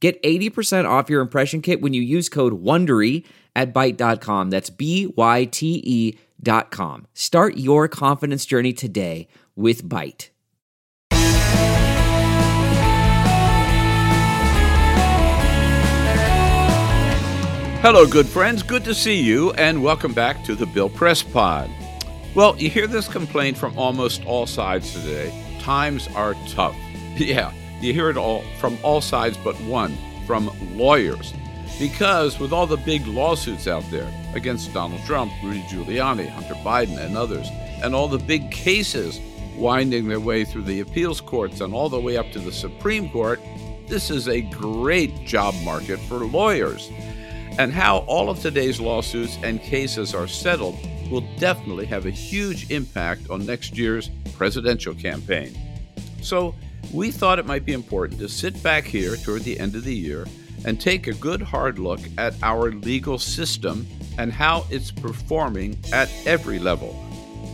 Get 80% off your impression kit when you use code WONDERY at Byte.com. That's B-Y-T-E dot com. Start your confidence journey today with Byte. Hello, good friends. Good to see you, and welcome back to the Bill Press Pod. Well, you hear this complaint from almost all sides today. Times are tough. Yeah, you hear it all from all sides but one from lawyers. Because with all the big lawsuits out there against Donald Trump, Rudy Giuliani, Hunter Biden, and others, and all the big cases winding their way through the appeals courts and all the way up to the Supreme Court, this is a great job market for lawyers. And how all of today's lawsuits and cases are settled will definitely have a huge impact on next year's presidential campaign. So, we thought it might be important to sit back here toward the end of the year and take a good hard look at our legal system and how it's performing at every level.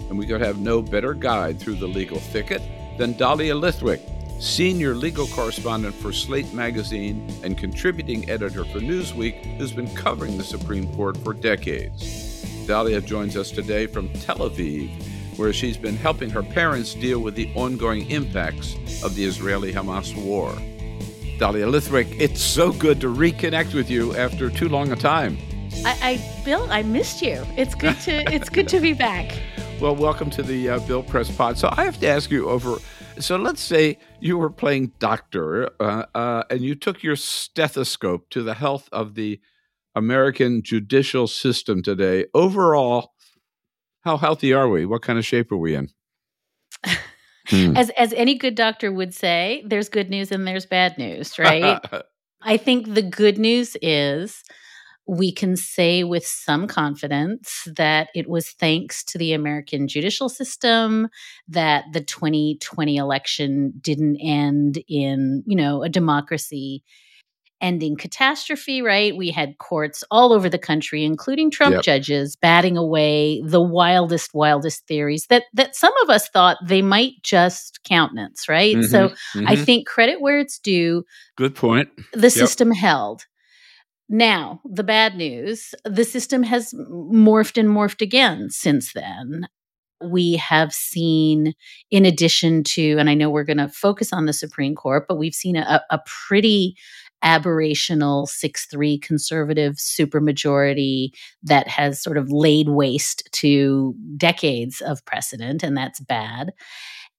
And we could have no better guide through the legal thicket than Dahlia Lithwick, senior legal correspondent for Slate Magazine and contributing editor for Newsweek, who's been covering the Supreme Court for decades. Dahlia joins us today from Tel Aviv where she's been helping her parents deal with the ongoing impacts of the Israeli Hamas war. Dahlia Lithwick, it's so good to reconnect with you after too long a time. I, I Bill, I missed you. It's good to it's good to be back. Well, welcome to the uh, Bill Press Pod. So I have to ask you over. So let's say you were playing doctor, uh, uh, and you took your stethoscope to the health of the American judicial system today. Overall, how healthy are we? What kind of shape are we in? hmm. As as any good doctor would say, there's good news and there's bad news, right? I think the good news is we can say with some confidence that it was thanks to the American judicial system that the 2020 election didn't end in, you know, a democracy ending catastrophe, right? We had courts all over the country, including Trump yep. judges, batting away the wildest, wildest theories that that some of us thought they might just countenance, right? Mm-hmm, so mm-hmm. I think credit where it's due. Good point. The yep. system held. Now, the bad news the system has morphed and morphed again since then. We have seen, in addition to, and I know we're going to focus on the Supreme Court, but we've seen a, a pretty aberrational 6-3 conservative supermajority that has sort of laid waste to decades of precedent and that's bad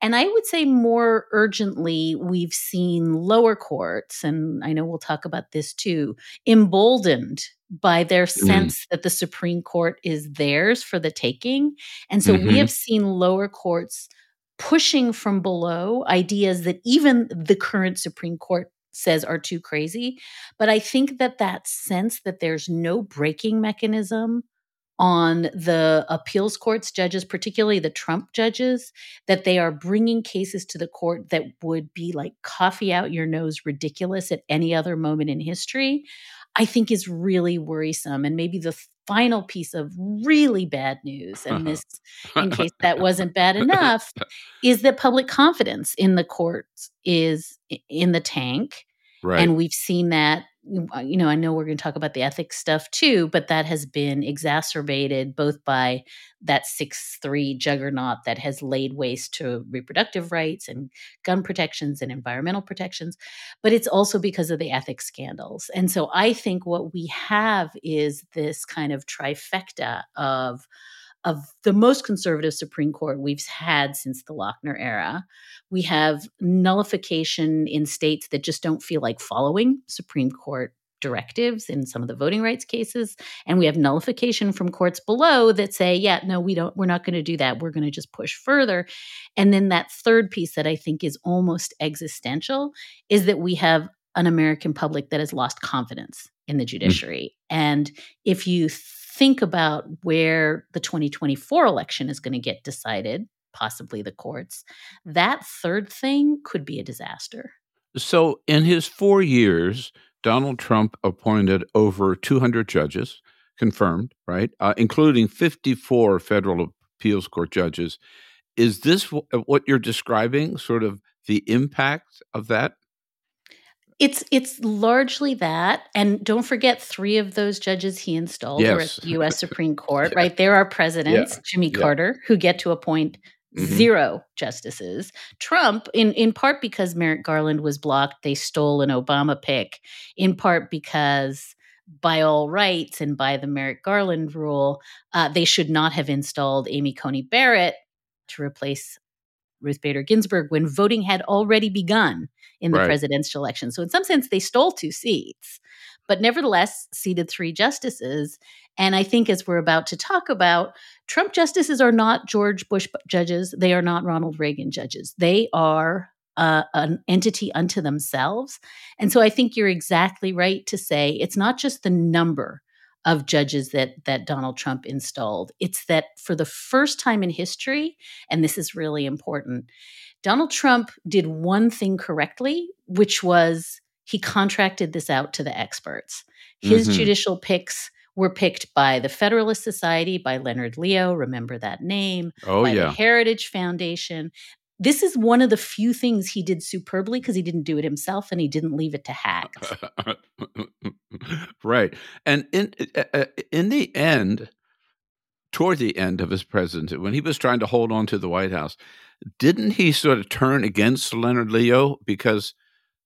and I would say more urgently, we've seen lower courts, and I know we'll talk about this too, emboldened by their mm-hmm. sense mm. that the Supreme Court is theirs for the taking. And so mm-hmm. we have seen lower courts pushing from below ideas that even the current Supreme Court says are too crazy. But I think that that sense that there's no braking mechanism on the appeals courts judges, particularly the Trump judges, that they are bringing cases to the court that would be like coffee out your nose ridiculous at any other moment in history, I think is really worrisome. And maybe the final piece of really bad news, and uh-huh. this, in case that wasn't bad enough, is that public confidence in the courts is in the tank. Right. And we've seen that Uh, you know, I know we're going to talk about the ethics stuff too, but that has been exacerbated both by that 6 3 juggernaut that has laid waste to reproductive rights and gun protections and environmental protections, but it's also because of the ethics scandals. And so I think what we have is this kind of trifecta of of the most conservative Supreme Court we've had since the Lochner era. We have nullification in states that just don't feel like following Supreme Court directives in some of the voting rights cases and we have nullification from courts below that say yeah no we don't we're not going to do that we're going to just push further and then that third piece that i think is almost existential is that we have an American public that has lost confidence in the Mm. judiciary. And if you think about where the 2024 election is going to get decided, possibly the courts, that third thing could be a disaster. So, in his four years, Donald Trump appointed over 200 judges, confirmed, right, uh, including 54 federal appeals court judges. Is this w- what you're describing, sort of the impact of that? It's it's largely that, and don't forget three of those judges he installed were at the U.S. Supreme Court. Yeah. Right, there are presidents, Jimmy Yeah. Carter, who get to appoint Mhm. zero justices. Trump, in in part because Merrick Garland was blocked, they stole an Obama pick. In part because by all rights and by the Merrick Garland rule, uh, they should not have installed Amy Coney Barrett to replace Ruth Bader Ginsburg when voting had already begun in the Right. presidential election. So, in some sense, they stole two seats, but nevertheless seated three justices. And I think, as we're about to talk about, Trump justices are not George Bush judges. They are not Ronald Reagan judges. They are uh, an entity unto themselves. And so I think you're exactly right to say it's not just the number of judges that that Donald Trump installed. It's that for the first time in history, and this is really important, Donald Trump did one thing correctly, which was he contracted this out to the experts. His Mhm. judicial picks were picked by the Federalist Society, by Leonard Leo, remember that name, Oh, by the yeah. Heritage Foundation. This is one of the few things he did superbly because he didn't do it himself and he didn't leave it to hacks. right. And in uh, uh, in the end, toward the end of his presidency, when he was trying to hold on to the White House, didn't he sort of turn against Leonard Leo because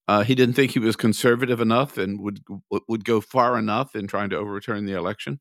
uh, he didn't think he was conservative enough and would would go far enough in trying to overturn the election?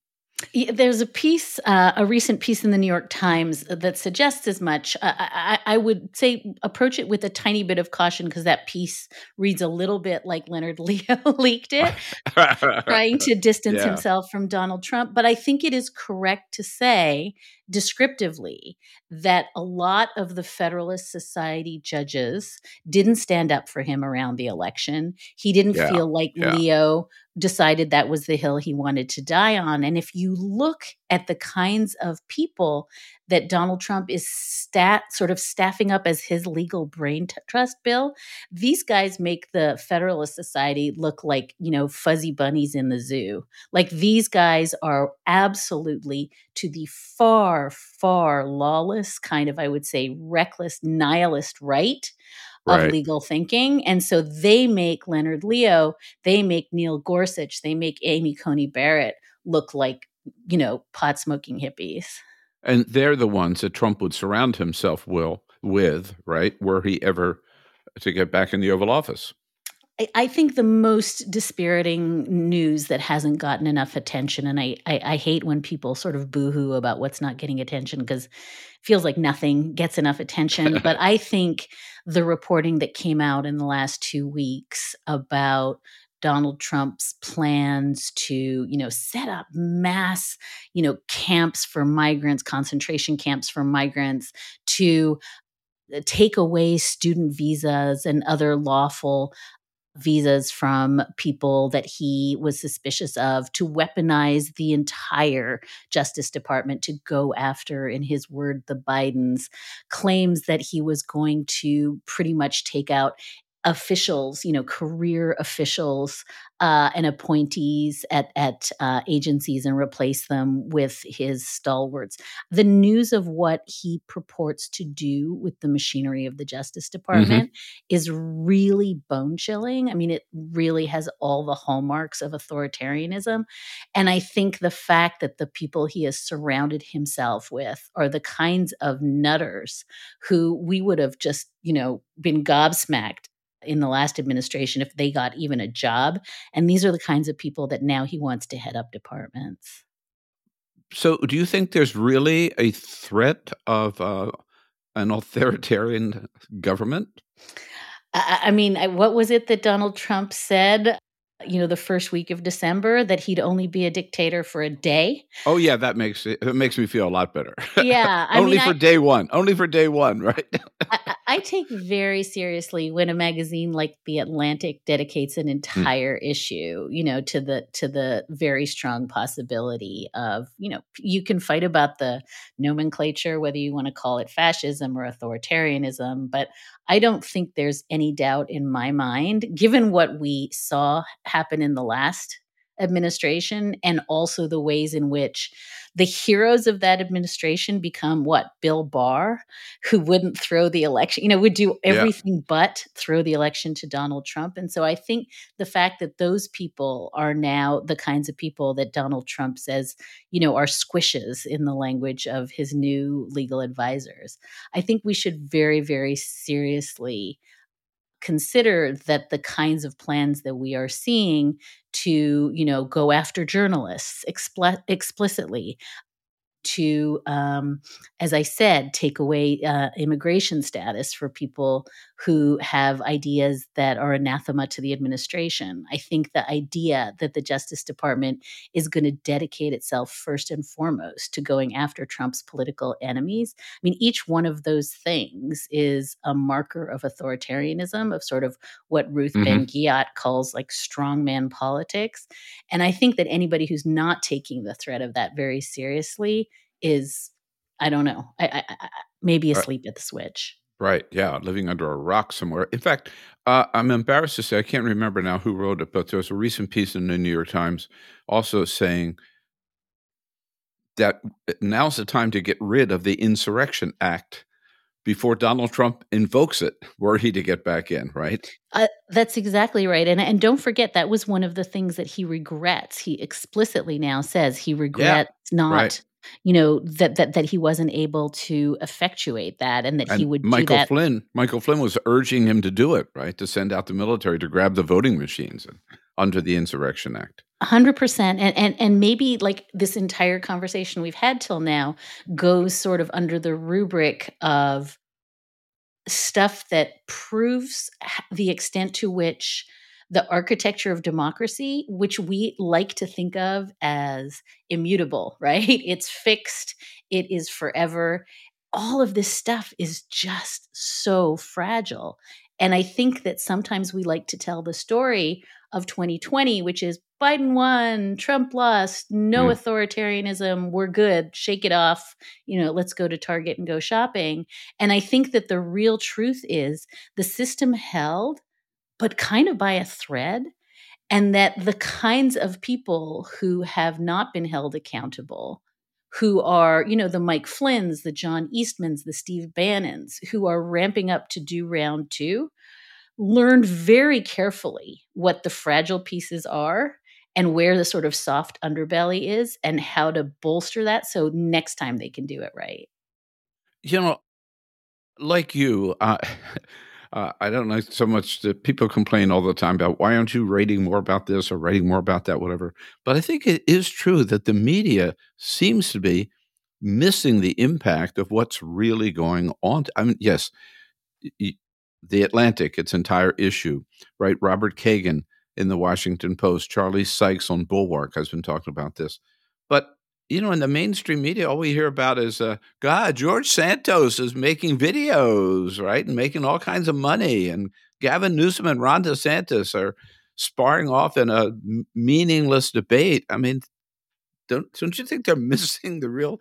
Yeah, There's a piece, uh, a recent piece in the New York Times that suggests as much. Uh, I, I would say approach it with a tiny bit of caution because that piece reads a little bit like Leonard Leo leaked it, trying to distance Yeah. himself from Donald Trump. But I think it is correct to say descriptively that a lot of the Federalist Society judges didn't stand up for him around the election. He didn't Yeah, feel like yeah. Leo decided that was the hill he wanted to die on. And if you look at the kinds of people that Donald Trump is stat sort of staffing up as his legal brain t- trust bill, these guys make the Federalist Society look like, you know, fuzzy bunnies in the zoo. Like these guys are absolutely to the far, far lawless kind of, I would say, reckless nihilist right of Right. legal thinking. And so they make Leonard Leo, they make Neil Gorsuch, they make Amy Coney Barrett look like, you know, pot smoking hippies. And they're the ones that Trump would surround himself will with, right? Were he ever to get back in the Oval Office. I, I think the most dispiriting news that hasn't gotten enough attention, and I, I, I hate when people sort of boohoo about what's not getting attention because it feels like nothing gets enough attention. but I think the reporting that came out in the last two weeks about Donald Trump's plans to, you know, set up mass, you know, camps for migrants, concentration camps for migrants, to uh, take away student visas and other lawful visas from people that he was suspicious of to weaponize the entire Justice Department to go after, in his word, the Bidens, claims that he was going to pretty much take out officials, you know, career officials uh, and appointees at at uh, agencies and replace them with his stalwarts. The news of what he purports to do with the machinery of the Justice Department is really bone chilling. I mean, it really has all the hallmarks of authoritarianism. And I think the fact that the people he has surrounded himself with are the kinds of nutters who we would have just, you know, been gobsmacked in the last administration if they got even a job. And these are the kinds of people that now he wants to head up departments. So, do you think there's really a threat of uh, an authoritarian government? I, I mean, what was it that Donald Trump said? You know, the first week of December that he'd only be a dictator for a day. Oh yeah, that makes it, it makes me feel a lot better. Yeah, only mean, for I- day one. Only for day one, right? I, I- take very seriously when a magazine like The Atlantic dedicates an hmm. entire issue, you know, to the to the very strong possibility of, you know, you can fight about the nomenclature, whether you want to call it fascism or authoritarianism, but I don't think there's any doubt in my mind, given what we saw happen in the last administration and also the ways in which the heroes of that administration become what Bill Barr, who wouldn't throw the election, you know, would do Yeah. everything but throw the election to Donald Trump. And so I think the fact that those people are now the kinds of people that Donald Trump says, you know, are squishes in the language of his new legal advisors, I think we should very, very seriously consider that the kinds of plans that we are seeing to you know go after journalists expl- explicitly to um, as i said take away uh, immigration status for people who have ideas that are anathema to the administration i think the idea that the justice department is going to dedicate itself first and foremost to going after trump's political enemies i mean each one of those things is a marker of authoritarianism of sort of what ruth Mhm. ben ghiat calls like strongman politics and I think that anybody who's not taking the threat of that very seriously is, I don't know, I, I, I, maybe Right. asleep at the switch. Right. Yeah. Living under a rock somewhere. In fact, uh, I'm embarrassed to say, I can't remember now who wrote it, but there was a recent piece in the New York Times also saying that now's the time to get rid of the Insurrection Act before Donald Trump invokes it, were he to get back in, right? Uh, that's exactly right. And and don't forget that was one of the things that he regrets. He explicitly now says he regrets not, right. You know, that that that he wasn't able to effectuate that and that he And would do Michael. Flynn, Michael Flynn was urging him to do it, right? To send out the military to grab the voting machines under the Insurrection Act. hundred percent, and and and maybe like this entire conversation we've had till now goes sort of under the rubric of stuff that proves the extent to which the architecture of democracy, which we like to think of as immutable, right? It's fixed, it is forever. All of this stuff is just so fragile. And I think that sometimes we like to tell the story of 2020, which is Biden won, Trump lost, no Mm. authoritarianism, we're good, shake it off, you know, let's go to Target and go shopping. And I think that the real truth is the system held, but kind of by a thread, and that the kinds of people who have not been held accountable, who are, you know, the Mike Flynn's, the John Eastmans, the Steve Bannons, who are ramping up to do round two, learned very carefully what the fragile pieces are and where the sort of soft underbelly is and how to bolster that so next time they can do it right. You know, like you, uh, uh, I don't know so much that people complain all the time about why aren't you writing more about this or writing more about that, whatever. But I think it is true that the media seems to be missing the impact of what's really going on. I mean, yes, the Atlantic, its entire issue, right? Robert Kagan in the Washington Post, Charlie Sykes on Bulwark has been talking about this. You know, in the mainstream media, all we hear about is, uh, God, George Santos is making videos, right, and making all kinds of money, and Gavin Newsom and Ron DeSantis are sparring off in a meaningless debate. I mean, don't don't you think they're missing the real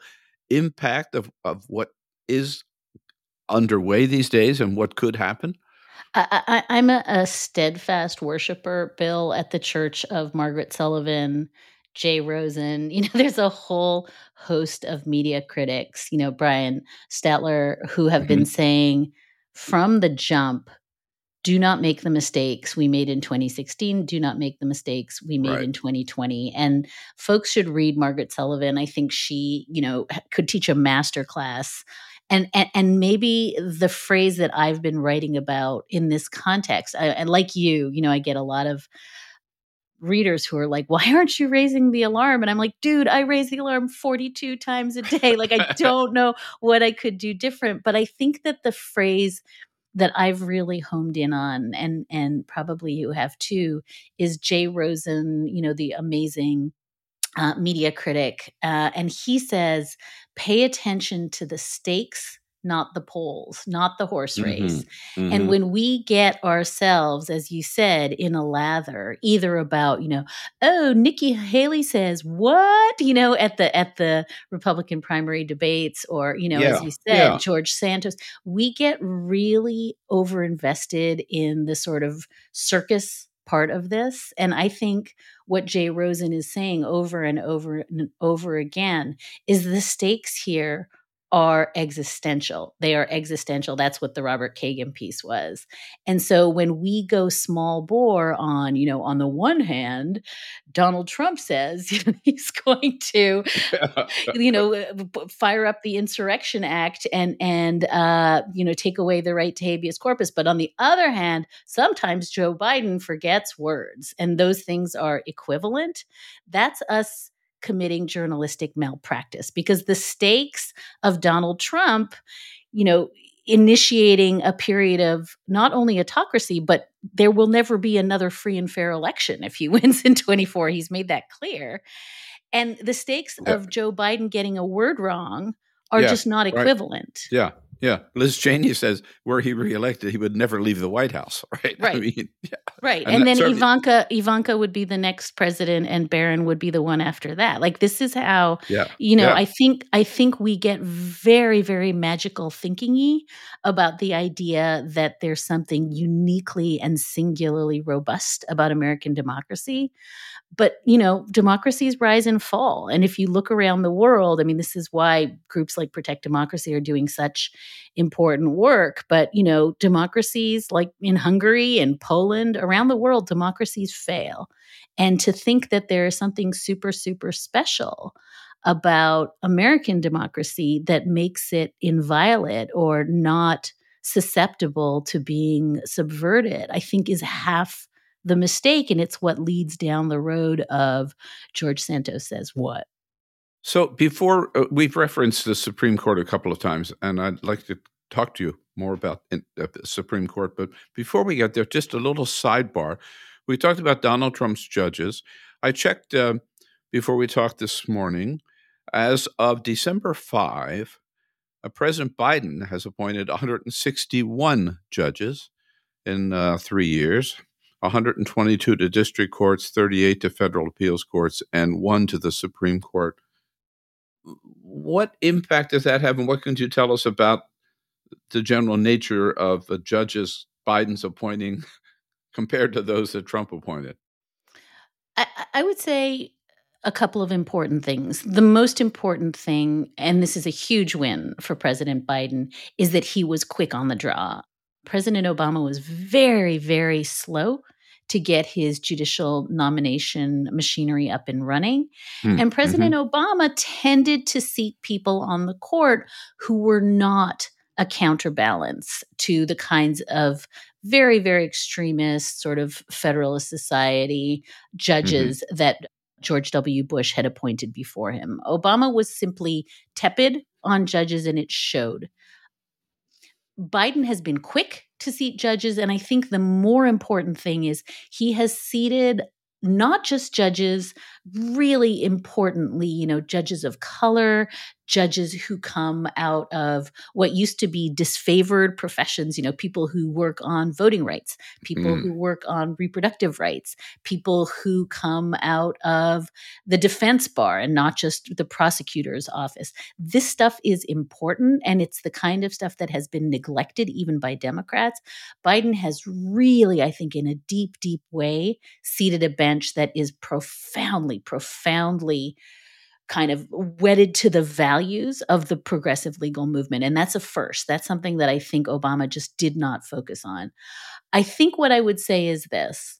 impact of of what is underway these days and what could happen? I, I, I'm a, a steadfast worshiper, Bill, at the Church of Margaret Sullivan, Jay Rosen. You know, there's a whole host of media critics, you know, Brian Stelter, who have mm-hmm. been saying from the jump, do not make the mistakes we made in 2016. Do not make the mistakes we made Right. in 2020. And folks should read Margaret Sullivan. I think she, you know, could teach a master class. And, and and maybe the phrase that I've been writing about in this context, I, and like you, you know, I get a lot of readers who are like, "Why aren't you raising the alarm?" And I'm like, "Dude, I raise the alarm 42 times a day. Like I don't know what I could do different." But I think that the phrase that I've really homed in on, and and probably you have too, is Jay Rosen, you know, the amazing uh, media critic, uh, and he says, pay attention to the stakes not the polls, not the horse mm-hmm, race. Mm-hmm. Mm-hmm. And when we get ourselves, as you said, in a lather, either about, you know, oh, Nikki Haley says what, you know, at the at the Republican primary debates, or, you know, yeah. as you said, yeah. George Santos, we get really over invested in the sort of circus part of this. And I think what Jay Rosen is saying over and over and over again is the stakes here are existential. They are existential. That's what the Robert Kagan piece was. And so when we go small bore on, you know, on the one hand, Donald Trump says he's going to, you know, uh, fire up the Insurrection Act and and uh, you know take away the right to habeas corpus. But on the other hand, sometimes Joe Biden forgets words, and those things are equivalent. That's us committing journalistic malpractice because the stakes of Donald Trump, you know, initiating a period of not only autocracy, but there will never be another free and fair election if he wins in 24. He's made that clear. And the stakes yeah. of Joe Biden getting a word wrong are yeah, just not equivalent. Right. Yeah. Yeah, Liz Cheney says were he reelected, he would never leave the White House. Right. Right. I mean, yeah. Right. And, and then Ivanka Ivanka would be the next president, and Barron would be the one after that. Like this is how. Yeah. You know, yeah. I think I think we get very very magical thinkingy about the idea that there's something uniquely and singularly robust about American democracy but you know democracies rise and fall and if you look around the world i mean this is why groups like protect democracy are doing such important work but you know democracies like in hungary and poland around the world democracies fail. And to think that there is something super super special about american democracy that makes it inviolate or not susceptible to being subverted i think is half the mistake and it's what leads down the road of George Santos says what. So before uh, we've referenced the Supreme Court a couple of times, and I'd like to talk to you more about uh, the Supreme Court. But before we get there, just a little sidebar. We talked about Donald Trump's judges. I checked uh, before we talked this morning. As of December 5, uh, President Biden has appointed 161 judges in uh, three years. 122 to district courts, 38 to federal appeals courts, and one to the Supreme Court. What impact does that have, and what can you tell us about the general nature of the judges Biden's appointing compared to those that Trump appointed? I, I would say a couple of important things. The most important thing, and this is a huge win for President Biden, is that he was quick on the draw. President Obama was very, very slow to get his judicial nomination machinery up and running. Mm, and President mm-hmm. Obama tended to seat people on the court who were not a counterbalance to the kinds of very, very extremist, sort of Federalist Society judges mm-hmm. that George W. Bush had appointed before him. Obama was simply tepid on judges, and it showed. Biden has been quick to seat judges. And I think the more important thing is he has seated not just judges, really importantly, you know, judges of color, judges who come out of what used to be disfavored professions, you know, people who work on voting rights, people mm. who work on reproductive rights, people who come out of the defense bar and not just the prosecutor's office. This stuff is important and it's the kind of stuff that has been neglected even by Democrats. Biden has really, I think, in a deep, deep way, seated a bench that is profoundly, profoundly kind of wedded to the values of the progressive legal movement. And that's a first. That's something that I think Obama just did not focus on. I think what I would say is this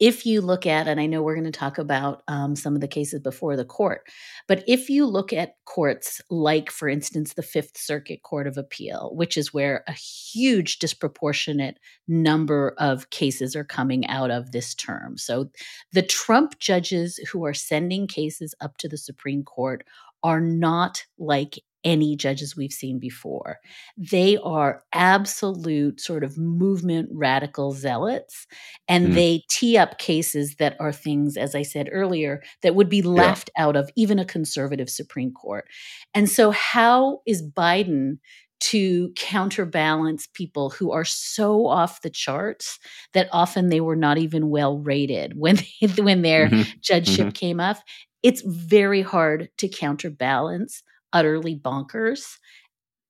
if you look at, and I know we're going to talk about um, some of the cases before the court, but if you look at courts like, for instance, the Fifth Circuit Court of Appeal, which is where a huge disproportionate number of cases are coming out of this term. So the Trump judges who are sending cases up to the Supreme Court are not like any judges we've seen before. They are absolute sort of movement radical zealots, and mm. they tee up cases that are things, as I said earlier, that would be laughed yeah. out of even a conservative Supreme Court. And so, how is Biden? To counterbalance people who are so off the charts that often they were not even well rated when they, when their mm-hmm. judgeship mm-hmm. came up. It's very hard to counterbalance utterly bonkers.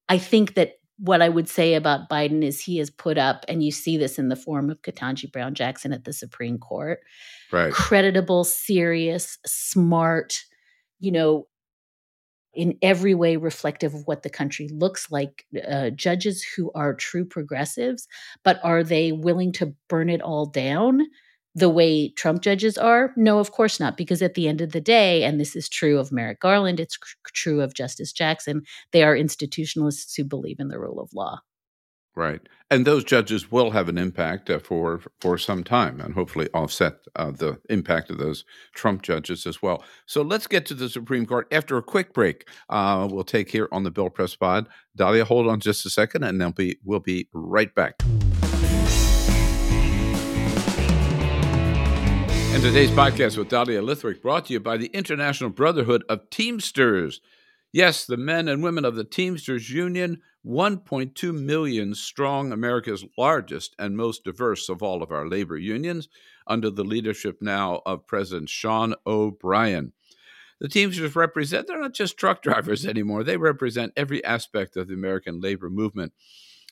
I think that what I would say about Biden is he has put up, and you see this in the form of Ketanji Brown Jackson at the Supreme Court, right. credible, serious, smart, you know, in every way reflective of what the country looks like, uh, judges who are true progressives, but are they willing to burn it all down the way Trump judges are? No, of course not. Because at the end of the day, and this is true of Merrick Garland, it's true of Justice Jackson, they are institutionalists who believe in the rule of law. Right, and those judges will have an impact uh, for for some time, and hopefully offset uh, the impact of those Trump judges as well. So let's get to the Supreme Court after a quick break. Uh, we'll take here on the Bill Press Pod. Dahlia, hold on just a second, and then we we'll be right back. And today's podcast with Dahlia Lithwick brought to you by the International Brotherhood of Teamsters. Yes, the men and women of the Teamsters Union, 1.2 million strong, America's largest and most diverse of all of our labor unions, under the leadership now of President Sean O'Brien. The Teamsters represent, they're not just truck drivers anymore, they represent every aspect of the American labor movement,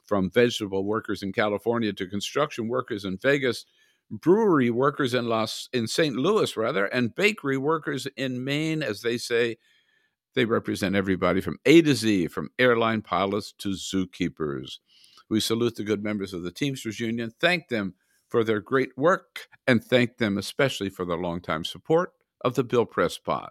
from vegetable workers in California to construction workers in Vegas brewery workers in Los in St. Louis rather, and bakery workers in Maine, as they say. They represent everybody from A to Z, from airline pilots to zookeepers. We salute the good members of the Teamsters Union, thank them for their great work, and thank them especially for their longtime support of the Bill Press Pod.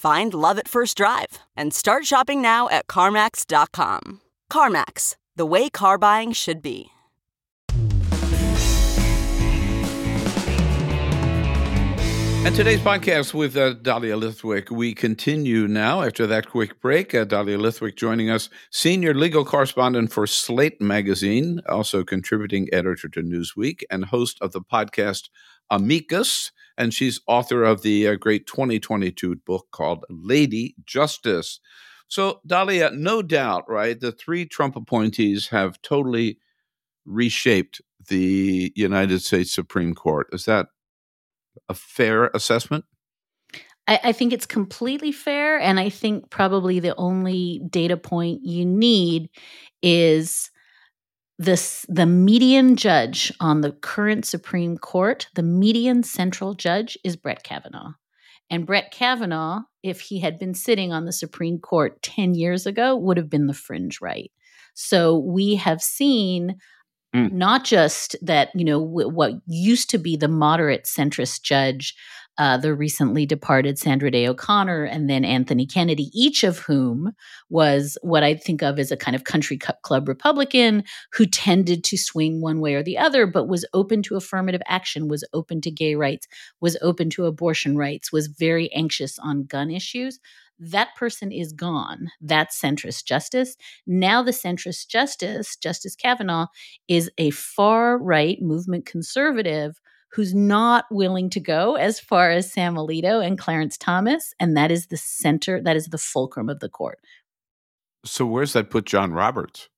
Find love at first drive and start shopping now at CarMax.com. CarMax, the way car buying should be. And today's podcast with uh, Dahlia Lithwick, we continue now after that quick break. Uh, Dahlia Lithwick joining us, senior legal correspondent for Slate Magazine, also contributing editor to Newsweek, and host of the podcast Amicus and she's author of the uh, great 2022 book called Lady Justice. So, Dahlia, no doubt, right? The three Trump appointees have totally reshaped the United States Supreme Court. Is that a fair assessment? I, I think it's completely fair. And I think probably the only data point you need is this the median judge on the current Supreme Court, the median central judge is Brett Kavanaugh. And Brett Kavanaugh, if he had been sitting on the Supreme Court 10 years ago, would have been the fringe right. So we have seen Mm. Not just that, you know, w- what used to be the moderate centrist judge uh, the recently departed Sandra Day O'Connor, and then Anthony Kennedy, each of whom was what I think of as a kind of country club Republican who tended to swing one way or the other, but was open to affirmative action, was open to gay rights, was open to abortion rights, was very anxious on gun issues that person is gone. That's centrist justice. Now, the centrist justice, Justice Kavanaugh, is a far right movement conservative who's not willing to go as far as Sam Alito and Clarence Thomas. And that is the center, that is the fulcrum of the court. So, where's that put John Roberts?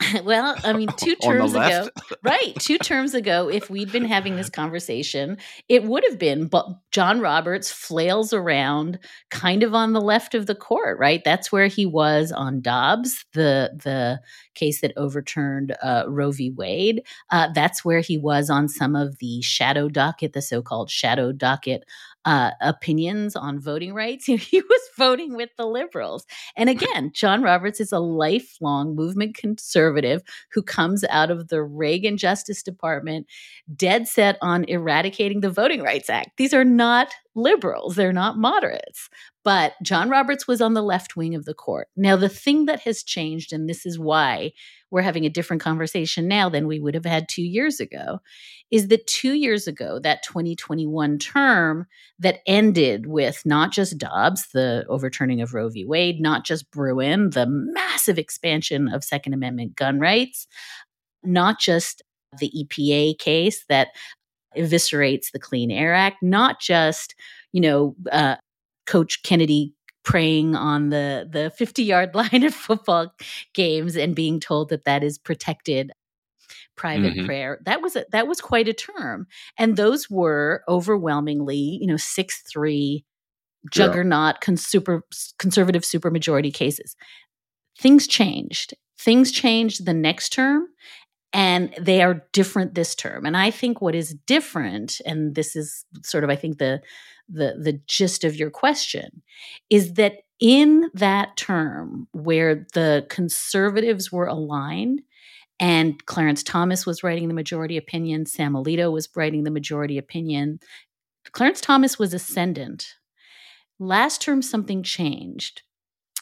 well, I mean, two terms ago, right? Two terms ago, if we'd been having this conversation, it would have been. But John Roberts flails around, kind of on the left of the court, right? That's where he was on Dobbs, the the case that overturned uh, Roe v. Wade. Uh, that's where he was on some of the shadow docket, the so-called shadow docket uh, opinions on voting rights. he was voting with the liberals. And again, John Roberts is a lifelong movement conservative who comes out of the Reagan Justice Department dead set on eradicating the Voting Rights Act. These are not liberals, they're not moderates. But John Roberts was on the left wing of the court. Now, the thing that has changed, and this is why we're having a different conversation now than we would have had two years ago, is that two years ago, that 2021 term that ended with not just Dobbs, the overturning of Roe v. Wade, not just Bruen, the massive expansion of Second Amendment gun rights, not just the EPA case that eviscerates the Clean Air Act, not just, you know, uh, Coach Kennedy praying on the the 50 yard line at football games and being told that that is protected private mm-hmm. prayer that was a, that was quite a term and those were overwhelmingly you know 6-3 juggernaut yeah. super, conservative supermajority cases things changed things changed the next term and they are different this term and i think what is different and this is sort of i think the the the gist of your question is that in that term where the conservatives were aligned and Clarence Thomas was writing the majority opinion, Sam Alito was writing the majority opinion. Clarence Thomas was ascendant. Last term, something changed.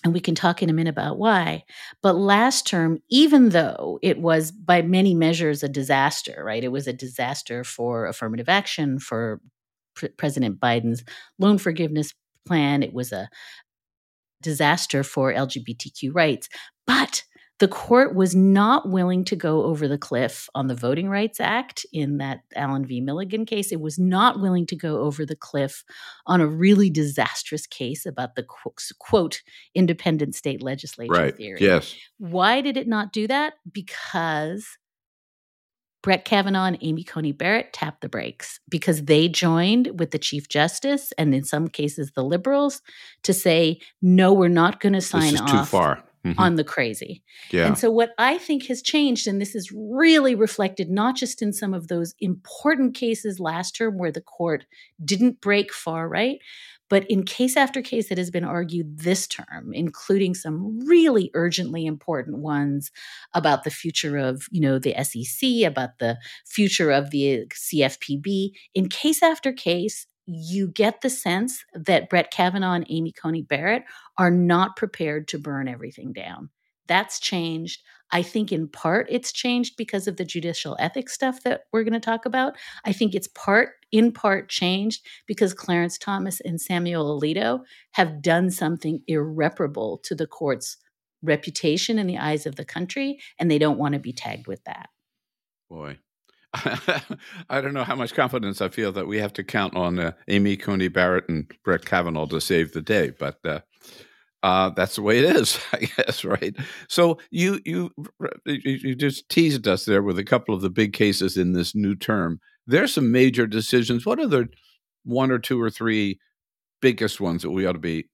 And we can talk in a minute about why. But last term, even though it was by many measures a disaster, right? It was a disaster for affirmative action, for President Biden's loan forgiveness plan. It was a disaster for LGBTQ rights. But the court was not willing to go over the cliff on the Voting Rights Act in that Allen v. Milligan case. It was not willing to go over the cliff on a really disastrous case about the quote, independent state legislature right. theory. Yes. Why did it not do that? Because Brett Kavanaugh and Amy Coney Barrett tapped the brakes because they joined with the Chief Justice and in some cases the liberals to say, no, we're not going to sign off This is too far. Mm-hmm. on the crazy. Yeah. And so, what I think has changed, and this is really reflected not just in some of those important cases last term where the court didn't break far right, but in case after case that has been argued this term, including some really urgently important ones about the future of, you know, the SEC, about the future of the CFPB, in case after case, you get the sense that Brett Kavanaugh and Amy Coney Barrett are not prepared to burn everything down. That's changed. I think in part it's changed because of the judicial ethics stuff that we're going to talk about. I think it's part in part changed because Clarence Thomas and Samuel Alito have done something irreparable to the court's reputation in the eyes of the country and they don't want to be tagged with that. Boy. I don't know how much confidence I feel that we have to count on uh, Amy Coney Barrett and Brett Kavanaugh to save the day, but uh, uh, that's the way it is, I guess, right? So you you you just teased us there with a couple of the big cases in this new term. There's some major decisions. What are the one or two or three biggest ones that we ought to be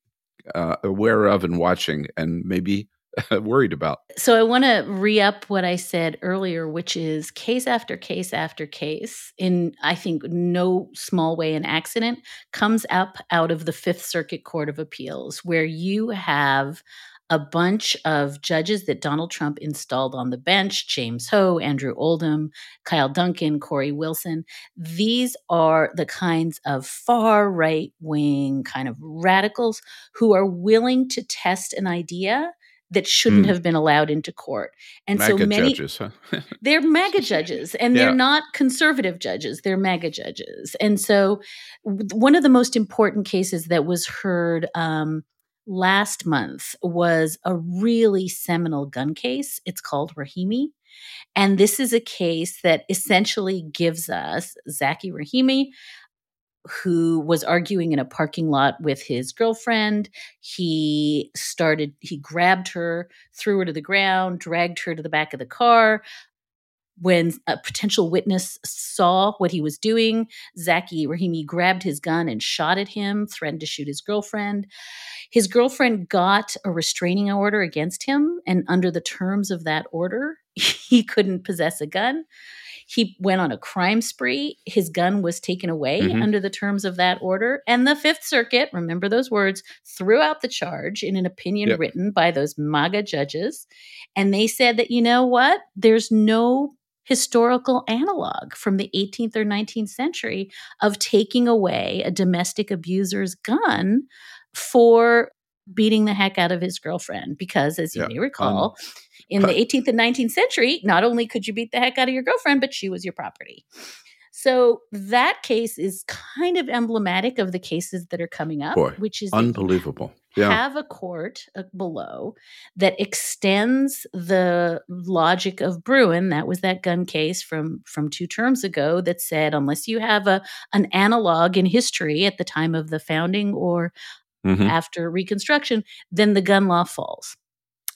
uh, aware of and watching, and maybe worried about. So I want to re up what I said earlier, which is case after case after case, in I think no small way an accident, comes up out of the Fifth Circuit Court of Appeals, where you have a bunch of judges that Donald Trump installed on the bench James Ho, Andrew Oldham, Kyle Duncan, Cory Wilson. These are the kinds of far right wing kind of radicals who are willing to test an idea that shouldn't Hmm. have been allowed into court. And MAGA so many judges, huh? they're MAGA judges, and Yeah. they're not conservative judges. They're MAGA judges. And so, one of the most important cases that was heard um, last month was a really seminal gun case. It's called Rahimi. And this is a case that essentially gives us Zackey Rahimi, who was arguing in a parking lot with his girlfriend. He started, he grabbed her, threw her to the ground, dragged her to the back of the car. When a potential witness saw what he was doing, Zackey Rahimi grabbed his gun and shot at him, threatened to shoot his girlfriend. His girlfriend got a restraining order against him, and under the terms of that order, he couldn't possess a gun. He went on a crime spree. His gun was taken away Mhm. under the terms of that order. And the Fifth Circuit, remember those words, threw out the charge in an opinion Yep. written by those MAGA judges. And they said that, you know what? There's no historical analog from the 18th or 19th century of taking away a domestic abuser's gun for beating the heck out of his girlfriend. Because, as you Yeah. may recall, in the 18th and 19th century, not only could you beat the heck out of your girlfriend, but she was your property. So that case is kind of emblematic of the cases that are coming up, Boy, which is Unbelievable. Yeah. have a court uh, below that extends the logic of Bruen. That was that gun case from from two terms ago that said unless you have a an analog in history at the time of the founding or Mhm. after Reconstruction, then the gun law falls.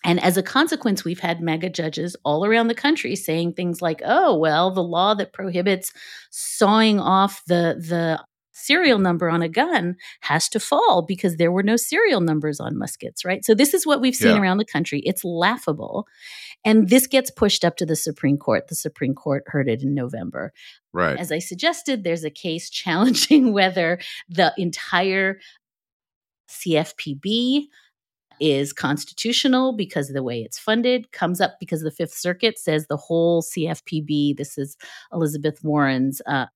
And as a consequence, we've had MAGA judges all around the country saying things like, "Oh, well, the law that prohibits sawing off the the serial number on a gun has to fall because there were no serial numbers on muskets, right? So this is what we've seen Yeah. around the country. It's laughable. And this gets pushed up to the Supreme Court. The Supreme Court heard it in November. Right. As I suggested, there's a case challenging whether the entire CFPB is constitutional because of the way it's funded, comes up because the Fifth Circuit says the whole CFPB, this is Elizabeth Warren's uh,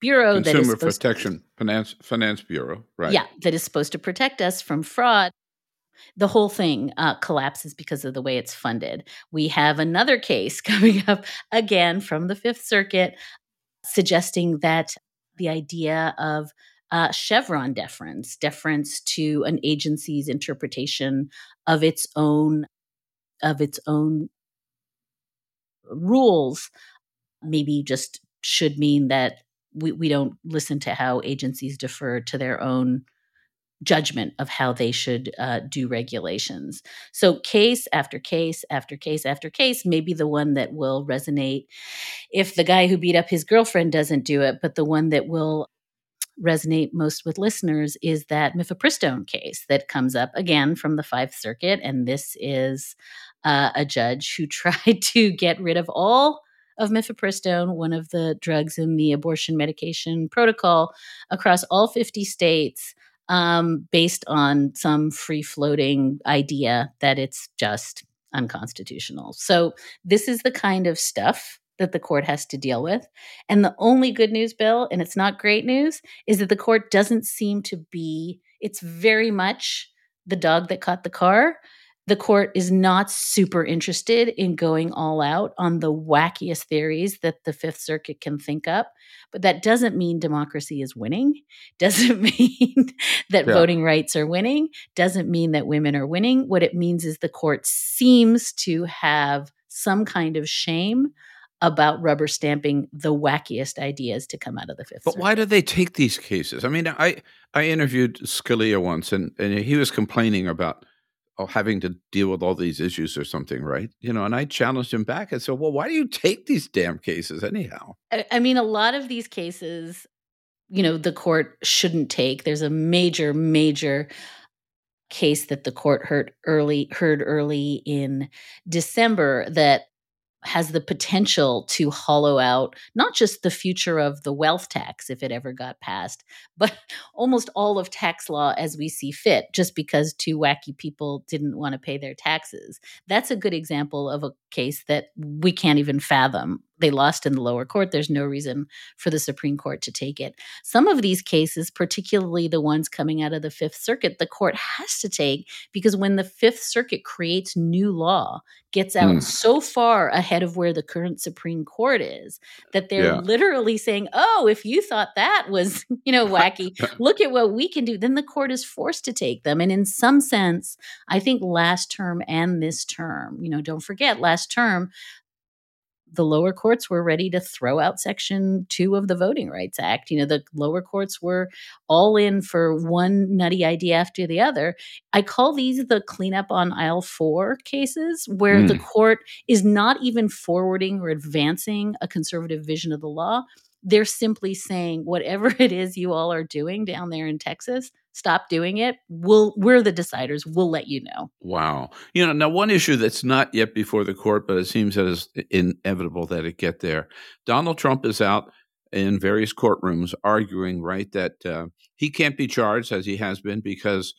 bureau that is Consumer Protection Finance, Finance Bureau. Right. yeah, that is supposed to protect us from fraud. The whole thing uh, collapses because of the way it's funded. We have another case coming up again from the Fifth Circuit suggesting that the idea of uh, Chevron deference, deference to an agency's interpretation of its own of its own rules, maybe just should mean that we, we don't listen to how agencies defer to their own judgment of how they should uh, do regulations. So, case after case after case after case, maybe the one that will resonate if the guy who beat up his girlfriend doesn't do it, but the one that will resonate most with listeners is that mifepristone case that comes up again from the Fifth Circuit. And this is uh, a judge who tried to get rid of all of mifepristone, one of the drugs in the abortion medication protocol, across all 50 states um, based on some free floating idea that it's just unconstitutional. So, this is the kind of stuff that the court has to deal with. And the only good news, Bill, and it's not great news, is that the court doesn't seem to be, it's very much the dog that caught the car. The court is not super interested in going all out on the wackiest theories that the Fifth Circuit can think up. But that doesn't mean democracy is winning, doesn't mean that Yeah. voting rights are winning, doesn't mean that women are winning. What it means is the court seems to have some kind of shame about rubber stamping the wackiest ideas to come out of the Fifth But Circuit. why do they take these cases? I mean, I I interviewed Scalia once, and, and he was complaining about oh, having to deal with all these issues or something, right? You know, and I challenged him back. and said, "Well, why do you take these damn cases anyhow?" I, I mean, a lot of these cases, you know, the court shouldn't take. There's a major, major case that the court heard early heard early in December that has the potential to hollow out not just the future of the wealth tax if it ever got passed, but almost all of tax law as we see fit, just because two wacky people didn't want to pay their taxes. That's a good example of a case that we can't even fathom they lost in the lower court. There's no reason for the Supreme Court to take it. Some of these cases, particularly the ones coming out of the Fifth Circuit, the court has to take because when the Fifth Circuit creates new law, gets out mm. so far ahead of where the current Supreme Court is that they're yeah. literally saying, "Oh, if you thought that was, you know, wacky, look at what we can do." Then the court is forced to take them. And in some sense, I think last term and this term, you know, don't forget last term the lower courts were ready to throw out Section 2 of the Voting Rights Act. You know, the lower courts were all in for one nutty idea after the other. I call these the cleanup on aisle four cases, where mm. the court is not even forwarding or advancing a conservative vision of the law. They're simply saying, whatever it is you all are doing down there in Texas, stop doing it. We'll we're the deciders. We'll let you know. Wow. You know, now one issue that's not yet before the court, but it seems that it's inevitable that it get there. Donald Trump is out in various courtrooms arguing, right, that uh, he can't be charged as he has been because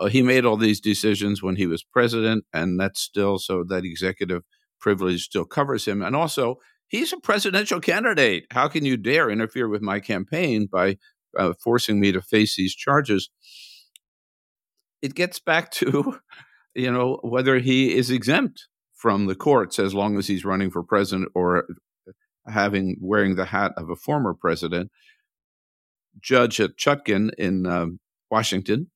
uh, he made all these decisions when he was president, and that's still so that executive privilege still covers him, and also. He's a presidential candidate. How can you dare interfere with my campaign by uh, forcing me to face these charges. It gets back to, you know, whether he is exempt from the courts as long as he's running for president or having wearing the hat of a former president. Judge Chutkan in um, Washington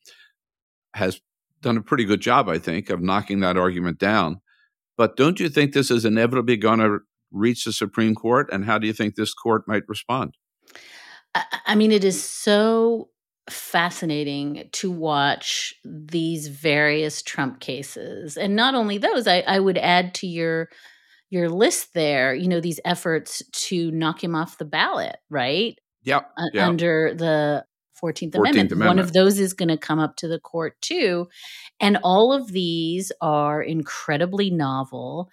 has done a pretty good job, I think, of knocking that argument down. But don't you think this is inevitably going to reach the Supreme Court? And how do you think this court might respond? I mean, it is so fascinating to watch these various Trump cases. And not only those, I, I would add to your your list there, you know, these efforts to knock him off the ballot, right? Yep. yep. Under the 14th, 14th Amendment. Amendment. One of those is going to come up to the court too. And all of these are incredibly novel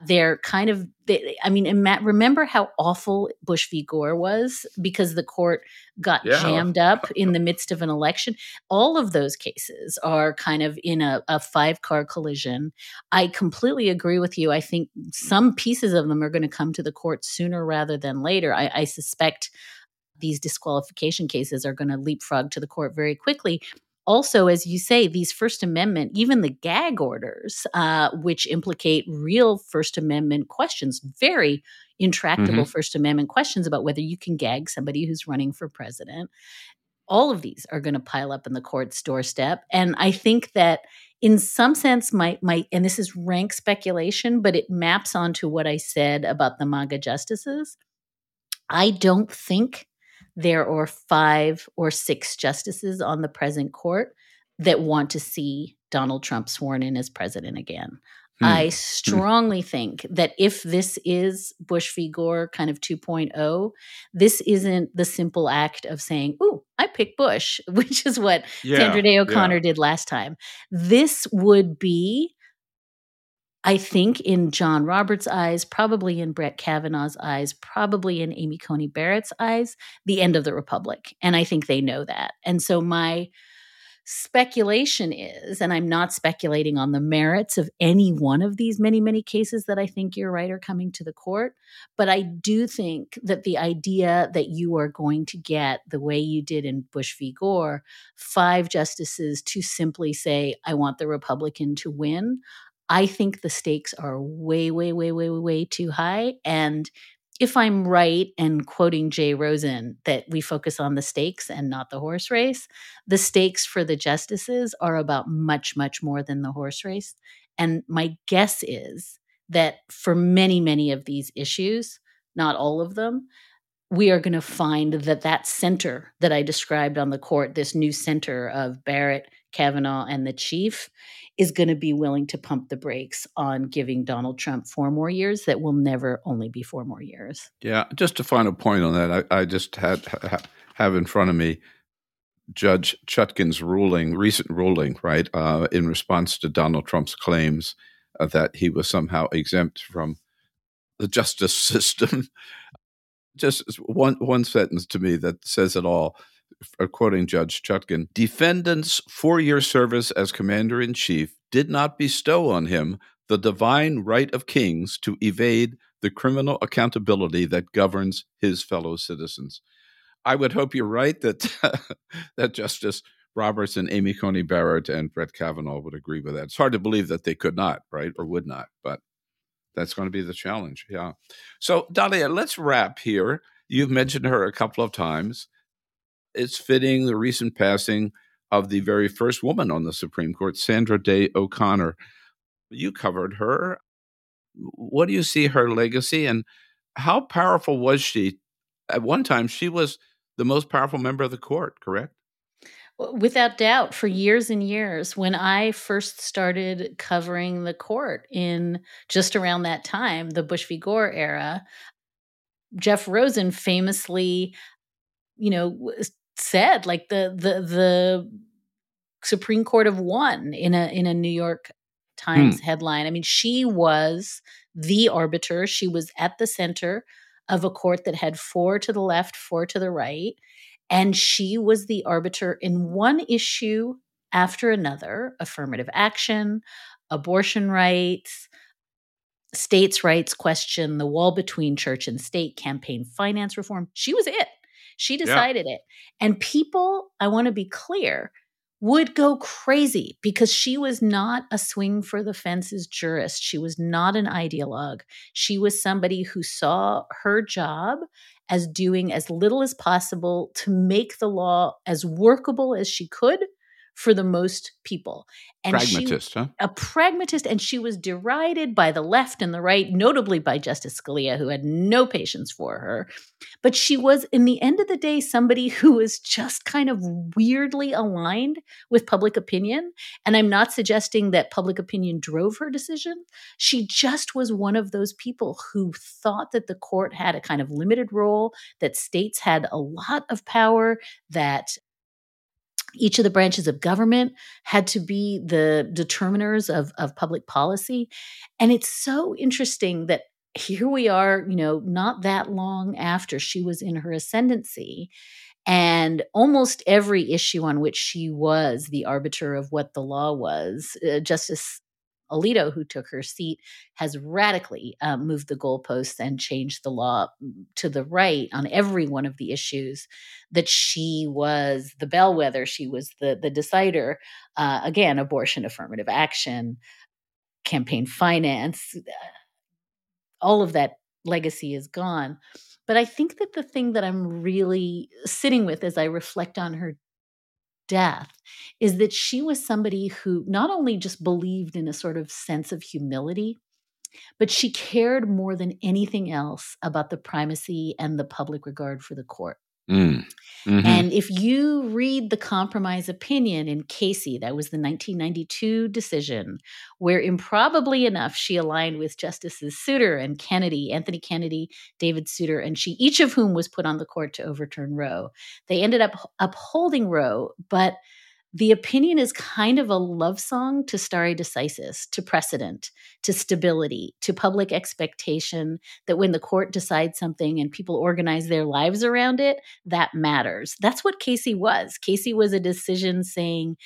they're kind of they, i mean Matt, remember how awful bush v. Gore was because the court got yeah. jammed up in the midst of an election? All of those cases are kind of in a, a five car collision. I completely agree with you. I think some pieces of them are going to come to the court sooner rather than later. I, I suspect these disqualification cases are going to leapfrog to the court very quickly also, as you say, these First Amendment, even the gag orders, uh, which implicate real First Amendment questions, very intractable mm-hmm. First Amendment questions about whether you can gag somebody who's running for president. All of these are going to pile up in the court's doorstep. And I think that in some sense might might and this is rank speculation, but it maps onto what I said about the MAGA justices. I don't think there are five or six justices on the present court that want to see Donald Trump sworn in as president again. Hmm. I hmm. strongly hmm. think that if this is Bush v. Gore kind of 2.0, this isn't the simple act of saying, Ooh, I pick Bush, which is what yeah, Sandra Day O'Connor yeah. did last time. This would be I think in John Roberts' eyes, probably in Brett Kavanaugh's eyes, probably in Amy Coney Barrett's eyes, the end of the Republic. And I think they know that. And so my speculation is, and I'm not speculating on the merits of any one of these many, many cases that I think you're right are coming to the court, but I do think that the idea that you are going to get the way you did in Bush v. Gore, five justices to simply say, I want the Republican to win. I think the stakes are way, way, way, way, way too high. And if I'm right and quoting Jay Rosen that we focus on the stakes and not the horse race, the stakes for the justices are about much, much more than the horse race. And my guess is that for many, many of these issues, not all of them, we are going to find that that center that I described on the court, this new center of Barrett, Kavanaugh, and the chief, is going to be willing to pump the brakes on giving Donald Trump four more years that will never only be four more years. Yeah, just a final point on that. I, I just had ha, have in front of me Judge Chutkan's ruling, recent ruling, right, uh, in response to Donald Trump's claims uh, that he was somehow exempt from the justice system. Just one one sentence to me that says it all. Uh, quoting Judge Chutkan, defendant's four year service as commander in chief did not bestow on him the divine right of kings to evade the criminal accountability that governs his fellow citizens. I would hope you're right that that Justice Roberts and Amy Coney Barrett and Brett Kavanaugh would agree with that. It's hard to believe that they could not, right, or would not, but that's going to be the challenge. Yeah. So, Dahlia, let's wrap here. You've mentioned her a couple of times. It's fitting the recent passing of the very first woman on the Supreme Court, Sandra Day O'Connor. You covered her. What do you see her legacy and how powerful was she? At one time, she was the most powerful member of the court, correct? Without doubt, for years and years, when I first started covering the court in just around that time, the Bush v. Gore era, Jeff Rosen famously, you know, said like the the the Supreme Court of one in a in a New York Times hmm. headline. I mean, she was the arbiter. She was at the center of a court that had four to the left, four to the right. And she was the arbiter in one issue after another affirmative action, abortion rights, states' rights question, the wall between church and state, campaign finance reform. She was it. She decided yeah. it. And people, I want to be clear, would go crazy because she was not a swing for the fences jurist. She was not an ideologue. She was somebody who saw her job as doing as little as possible to make the law as workable as she could for the most people. And pragmatist, she, huh? A pragmatist, and she was derided by the left and the right, notably by Justice Scalia, who had no patience for her. But she was, in the end of the day, somebody who was just kind of weirdly aligned with public opinion. And I'm not suggesting that public opinion drove her decision. She just was one of those people who thought that the court had a kind of limited role, that states had a lot of power, that each of the branches of government had to be the determiners of, of public policy. And it's so interesting that here we are, you know, not that long after she was in her ascendancy. And almost every issue on which she was the arbiter of what the law was, uh, Justice Alito, who took her seat, has radically um, moved the goalposts and changed the law mm, to the right on every one of the issues that she was the bellwether, she was the the decider. Uh, again, abortion, affirmative action, campaign finance, uh, all of that legacy is gone. But I think that the thing that I'm really sitting with as I reflect on her death is that she was somebody who not only just believed in a sort of sense of humility, but she cared more than anything else about the primacy and the public regard for the court. Mm. Mm-hmm. And if you read the compromise opinion in Casey, that was the 1992 decision, where improbably enough she aligned with Justices Souter and Kennedy, Anthony Kennedy, David Souter, and she, each of whom was put on the court to overturn Roe. They ended up upholding Roe, but the opinion is kind of a love song to stare decisis, to precedent, to stability, to public expectation that when the court decides something and people organize their lives around it, that matters. That's what Casey was. Casey was a decision saying,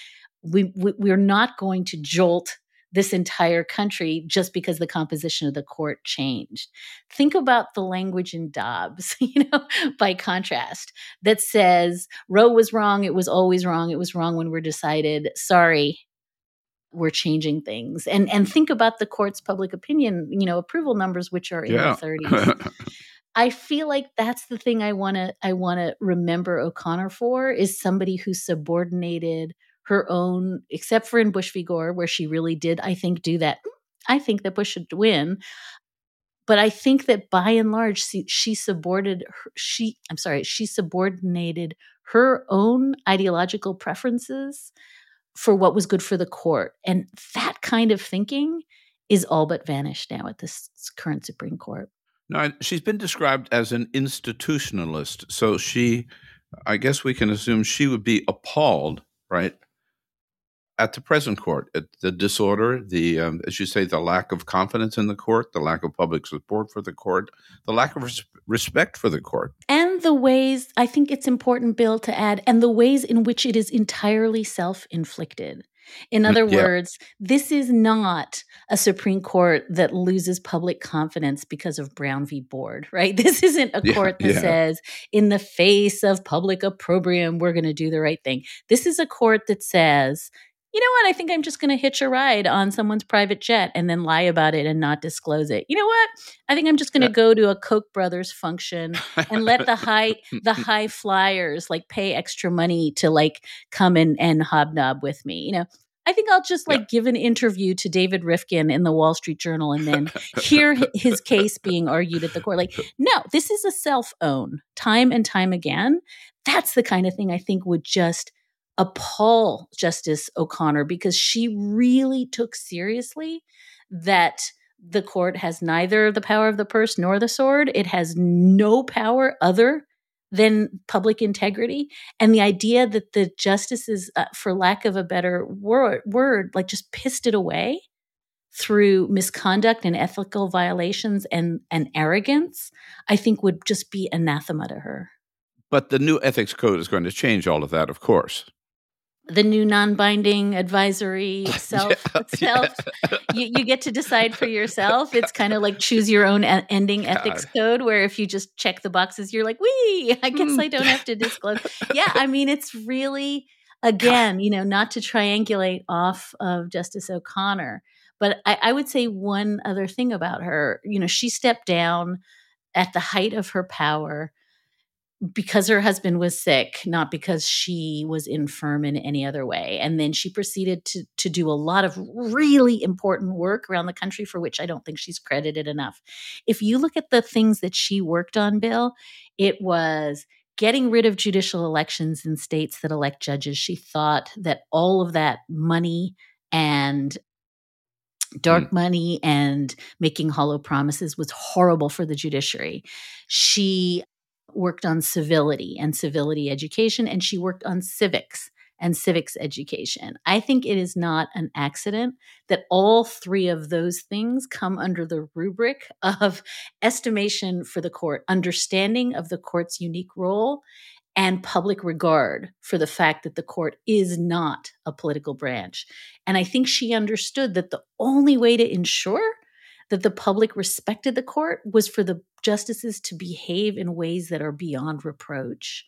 we, we, we're not going to jolt this entire country just because the composition of the court changed. Think about the language in Dobbs, you know, by contrast, that says Roe was wrong, it was always wrong, it was wrong when we're decided. Sorry, we're changing things. And and think about the court's public opinion, you know, approval numbers which are in yeah. the 30s. I feel like that's the thing I want to I want to remember O'Connor for is somebody who subordinated her own, except for in Bush v. Gore, where she really did, I think, do that. Mm, I think that Bush should win. But I think that by and large, she, she subordinated her, she. I'm sorry, she subordinated her own ideological preferences for what was good for the court, and that kind of thinking is all but vanished now at this current Supreme Court. No, she's been described as an institutionalist. So she, I guess we can assume she would be appalled, right, at the present court, the disorder, the um, as you say, the lack of confidence in the court, the lack of public support for the court, the lack of res- respect for the court, and the ways I think it's important, Bill, to add, and the ways in which it is entirely self-inflicted. In other yeah. words, this is not a Supreme Court that loses public confidence because of Brown v. Board, right? This isn't a yeah, court that yeah. says, in the face of public opprobrium, we're going to do the right thing. This is a court that says, you know what? I think I'm just going to hitch a ride on someone's private jet and then lie about it and not disclose it. You know what? I think I'm just going to go to a Koch brothers function and let the high the high flyers like pay extra money to like come and and hobnob with me. You know, I think I'll just like yeah. give an interview to David Rivkin in the Wall Street Journal and then hear his case being argued at the court. Like, no, this is a self own time and time again. That's the kind of thing I think would just appall Justice O'Connor because she really took seriously that the court has neither the power of the purse nor the sword. It has no power other than public integrity. And the idea that the justices, uh, for lack of a better word, word, like just pissed it away through misconduct and ethical violations and, and arrogance, I think would just be anathema to her. But the new ethics code is going to change all of that, of course the new non-binding advisory self yeah, self yeah. you, you, get to decide for yourself. It's kind of like choose your own ending ethics code where if you just check the boxes you're like wee i guess i don't have to disclose. Mm. Yeah i mean it's really again you know not to triangulate off of justice o'connor but I, I would say one other thing about her you know she stepped down at the height of her power because her husband was sick, not because she was infirm in any other way. And then she proceeded to to do a lot of really important work around the country for which I don't think she's credited enough. If you look at the things that she worked on, Bill, it was getting rid of judicial elections in states that elect judges. She thought that all of that money and dark mm. money and making hollow promises was horrible for the judiciary. She worked on civility and civility education, and she worked on civics and civics education. I think it is not an accident that all three of those things come under the rubric of estimation for the court, understanding of the court's unique role, and public regard for the fact that the court is not a political branch. And I think she understood that the only way to ensure that the public respected the court was for the justices to behave in ways that are beyond reproach.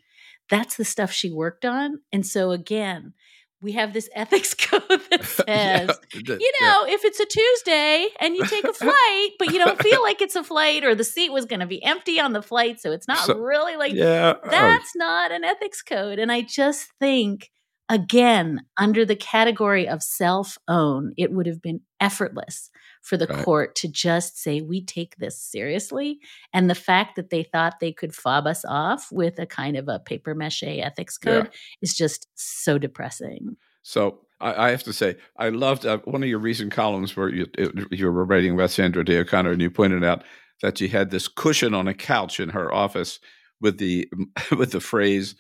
That's the stuff she worked on. And so, again, we have this ethics code that says, yeah, you know, yeah. if it's a Tuesday and you take a flight, but you don't feel like it's a flight or the seat was going to be empty on the flight, so it's not so, really like yeah. That's oh. not an ethics code. And I just think, again, under the category of self own, it would have been effortless for the right. court to just say, we take this seriously. And the fact that they thought they could fob us off with a kind of a paper mache ethics code yeah. is just so depressing. So I, have to say, I loved uh, one of your recent columns where you, you were writing about Sandra Day O'Connor, and you pointed out that she had this cushion on a couch in her office with the with the phrase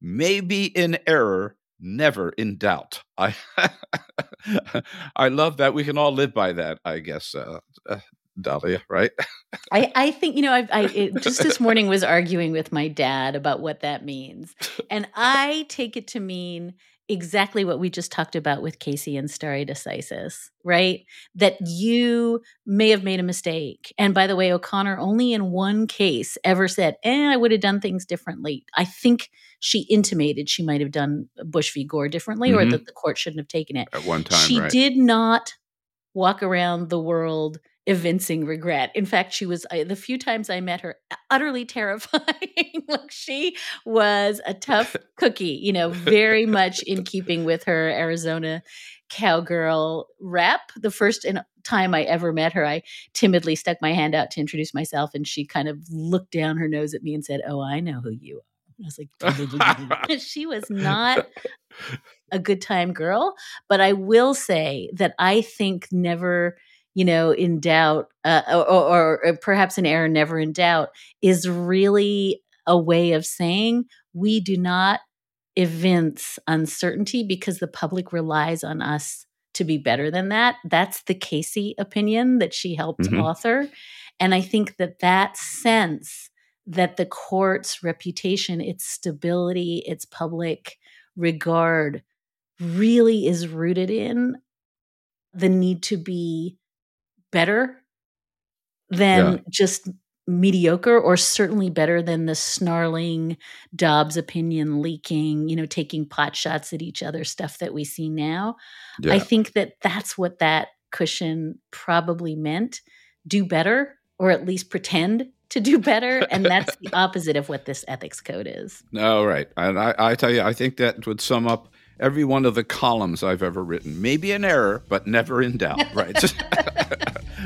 "maybe in error, never in doubt. I I love that. We can all live by that, I guess. Uh, uh, Dahlia, right? I, I think you know I, I it, just this morning was arguing with my dad about what that means, and I take it to mean exactly what we just talked about with Casey and stare decisis, right? That you may have made a mistake. And by the way, O'Connor only in one case ever said, eh, I would have done things differently. I think she intimated she might have done Bush v. Gore differently mm-hmm. or that the court shouldn't have taken it. At one time, she right. did not walk around the world evincing regret. In fact, she was the few times I met her utterly terrifying. Like she was a tough cookie, you know, very much in keeping with her Arizona cowgirl rep. The first time I ever met her, I timidly stuck my hand out to introduce myself and she kind of looked down her nose at me and said, "Oh, I know who you are." I was like, she was not a good time girl. But I will say that I think never you know, in doubt, uh, or, or, or perhaps an error never in doubt, is really a way of saying we do not evince uncertainty because the public relies on us to be better than that. That's the Casey opinion that she helped Mhm. author. And I think that that sense that the court's reputation, its stability, its public regard really is rooted in the need to be better than Yeah. just mediocre or certainly better than the snarling Dobbs opinion leaking, you know, taking pot shots at each other stuff that we see now. Yeah. I think that that's what that cushion probably meant. Do better or at least pretend to do better and that's the opposite of what this ethics code is. All right. And I, I tell you, I think that would sum up every one of the columns I've ever written. Maybe an error, but never in doubt, right?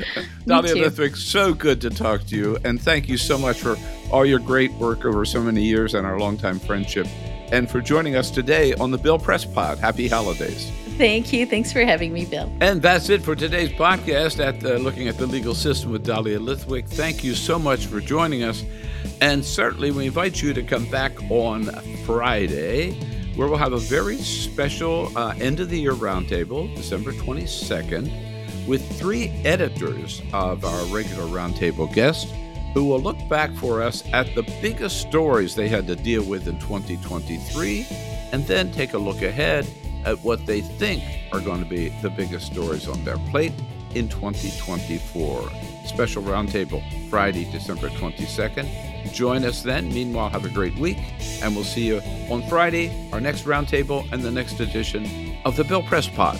Dahlia too. Lithwick, so good to talk to you. And thank you so much for all your great work over so many years and our longtime friendship. And for joining us today on the Bill Press Pod. Happy holidays. Thank you. Thanks for having me, Bill. And that's it for today's podcast at uh, Looking at the Legal System with Dahlia Lithwick. Thank you so much for joining us. And certainly, we invite you to come back on Friday, where we'll have a very special uh, end of the year roundtable, December 22nd, with three editors of our regular roundtable guests who will look back for us at the biggest stories they had to deal with in 2023 and then take a look ahead at what they think are going to be the biggest stories on their plate in 2024. Special roundtable Friday, December 22nd. Join us then. Meanwhile, have a great week, and we'll see you on Friday, our next roundtable, and the next edition of the Bill Press Pod.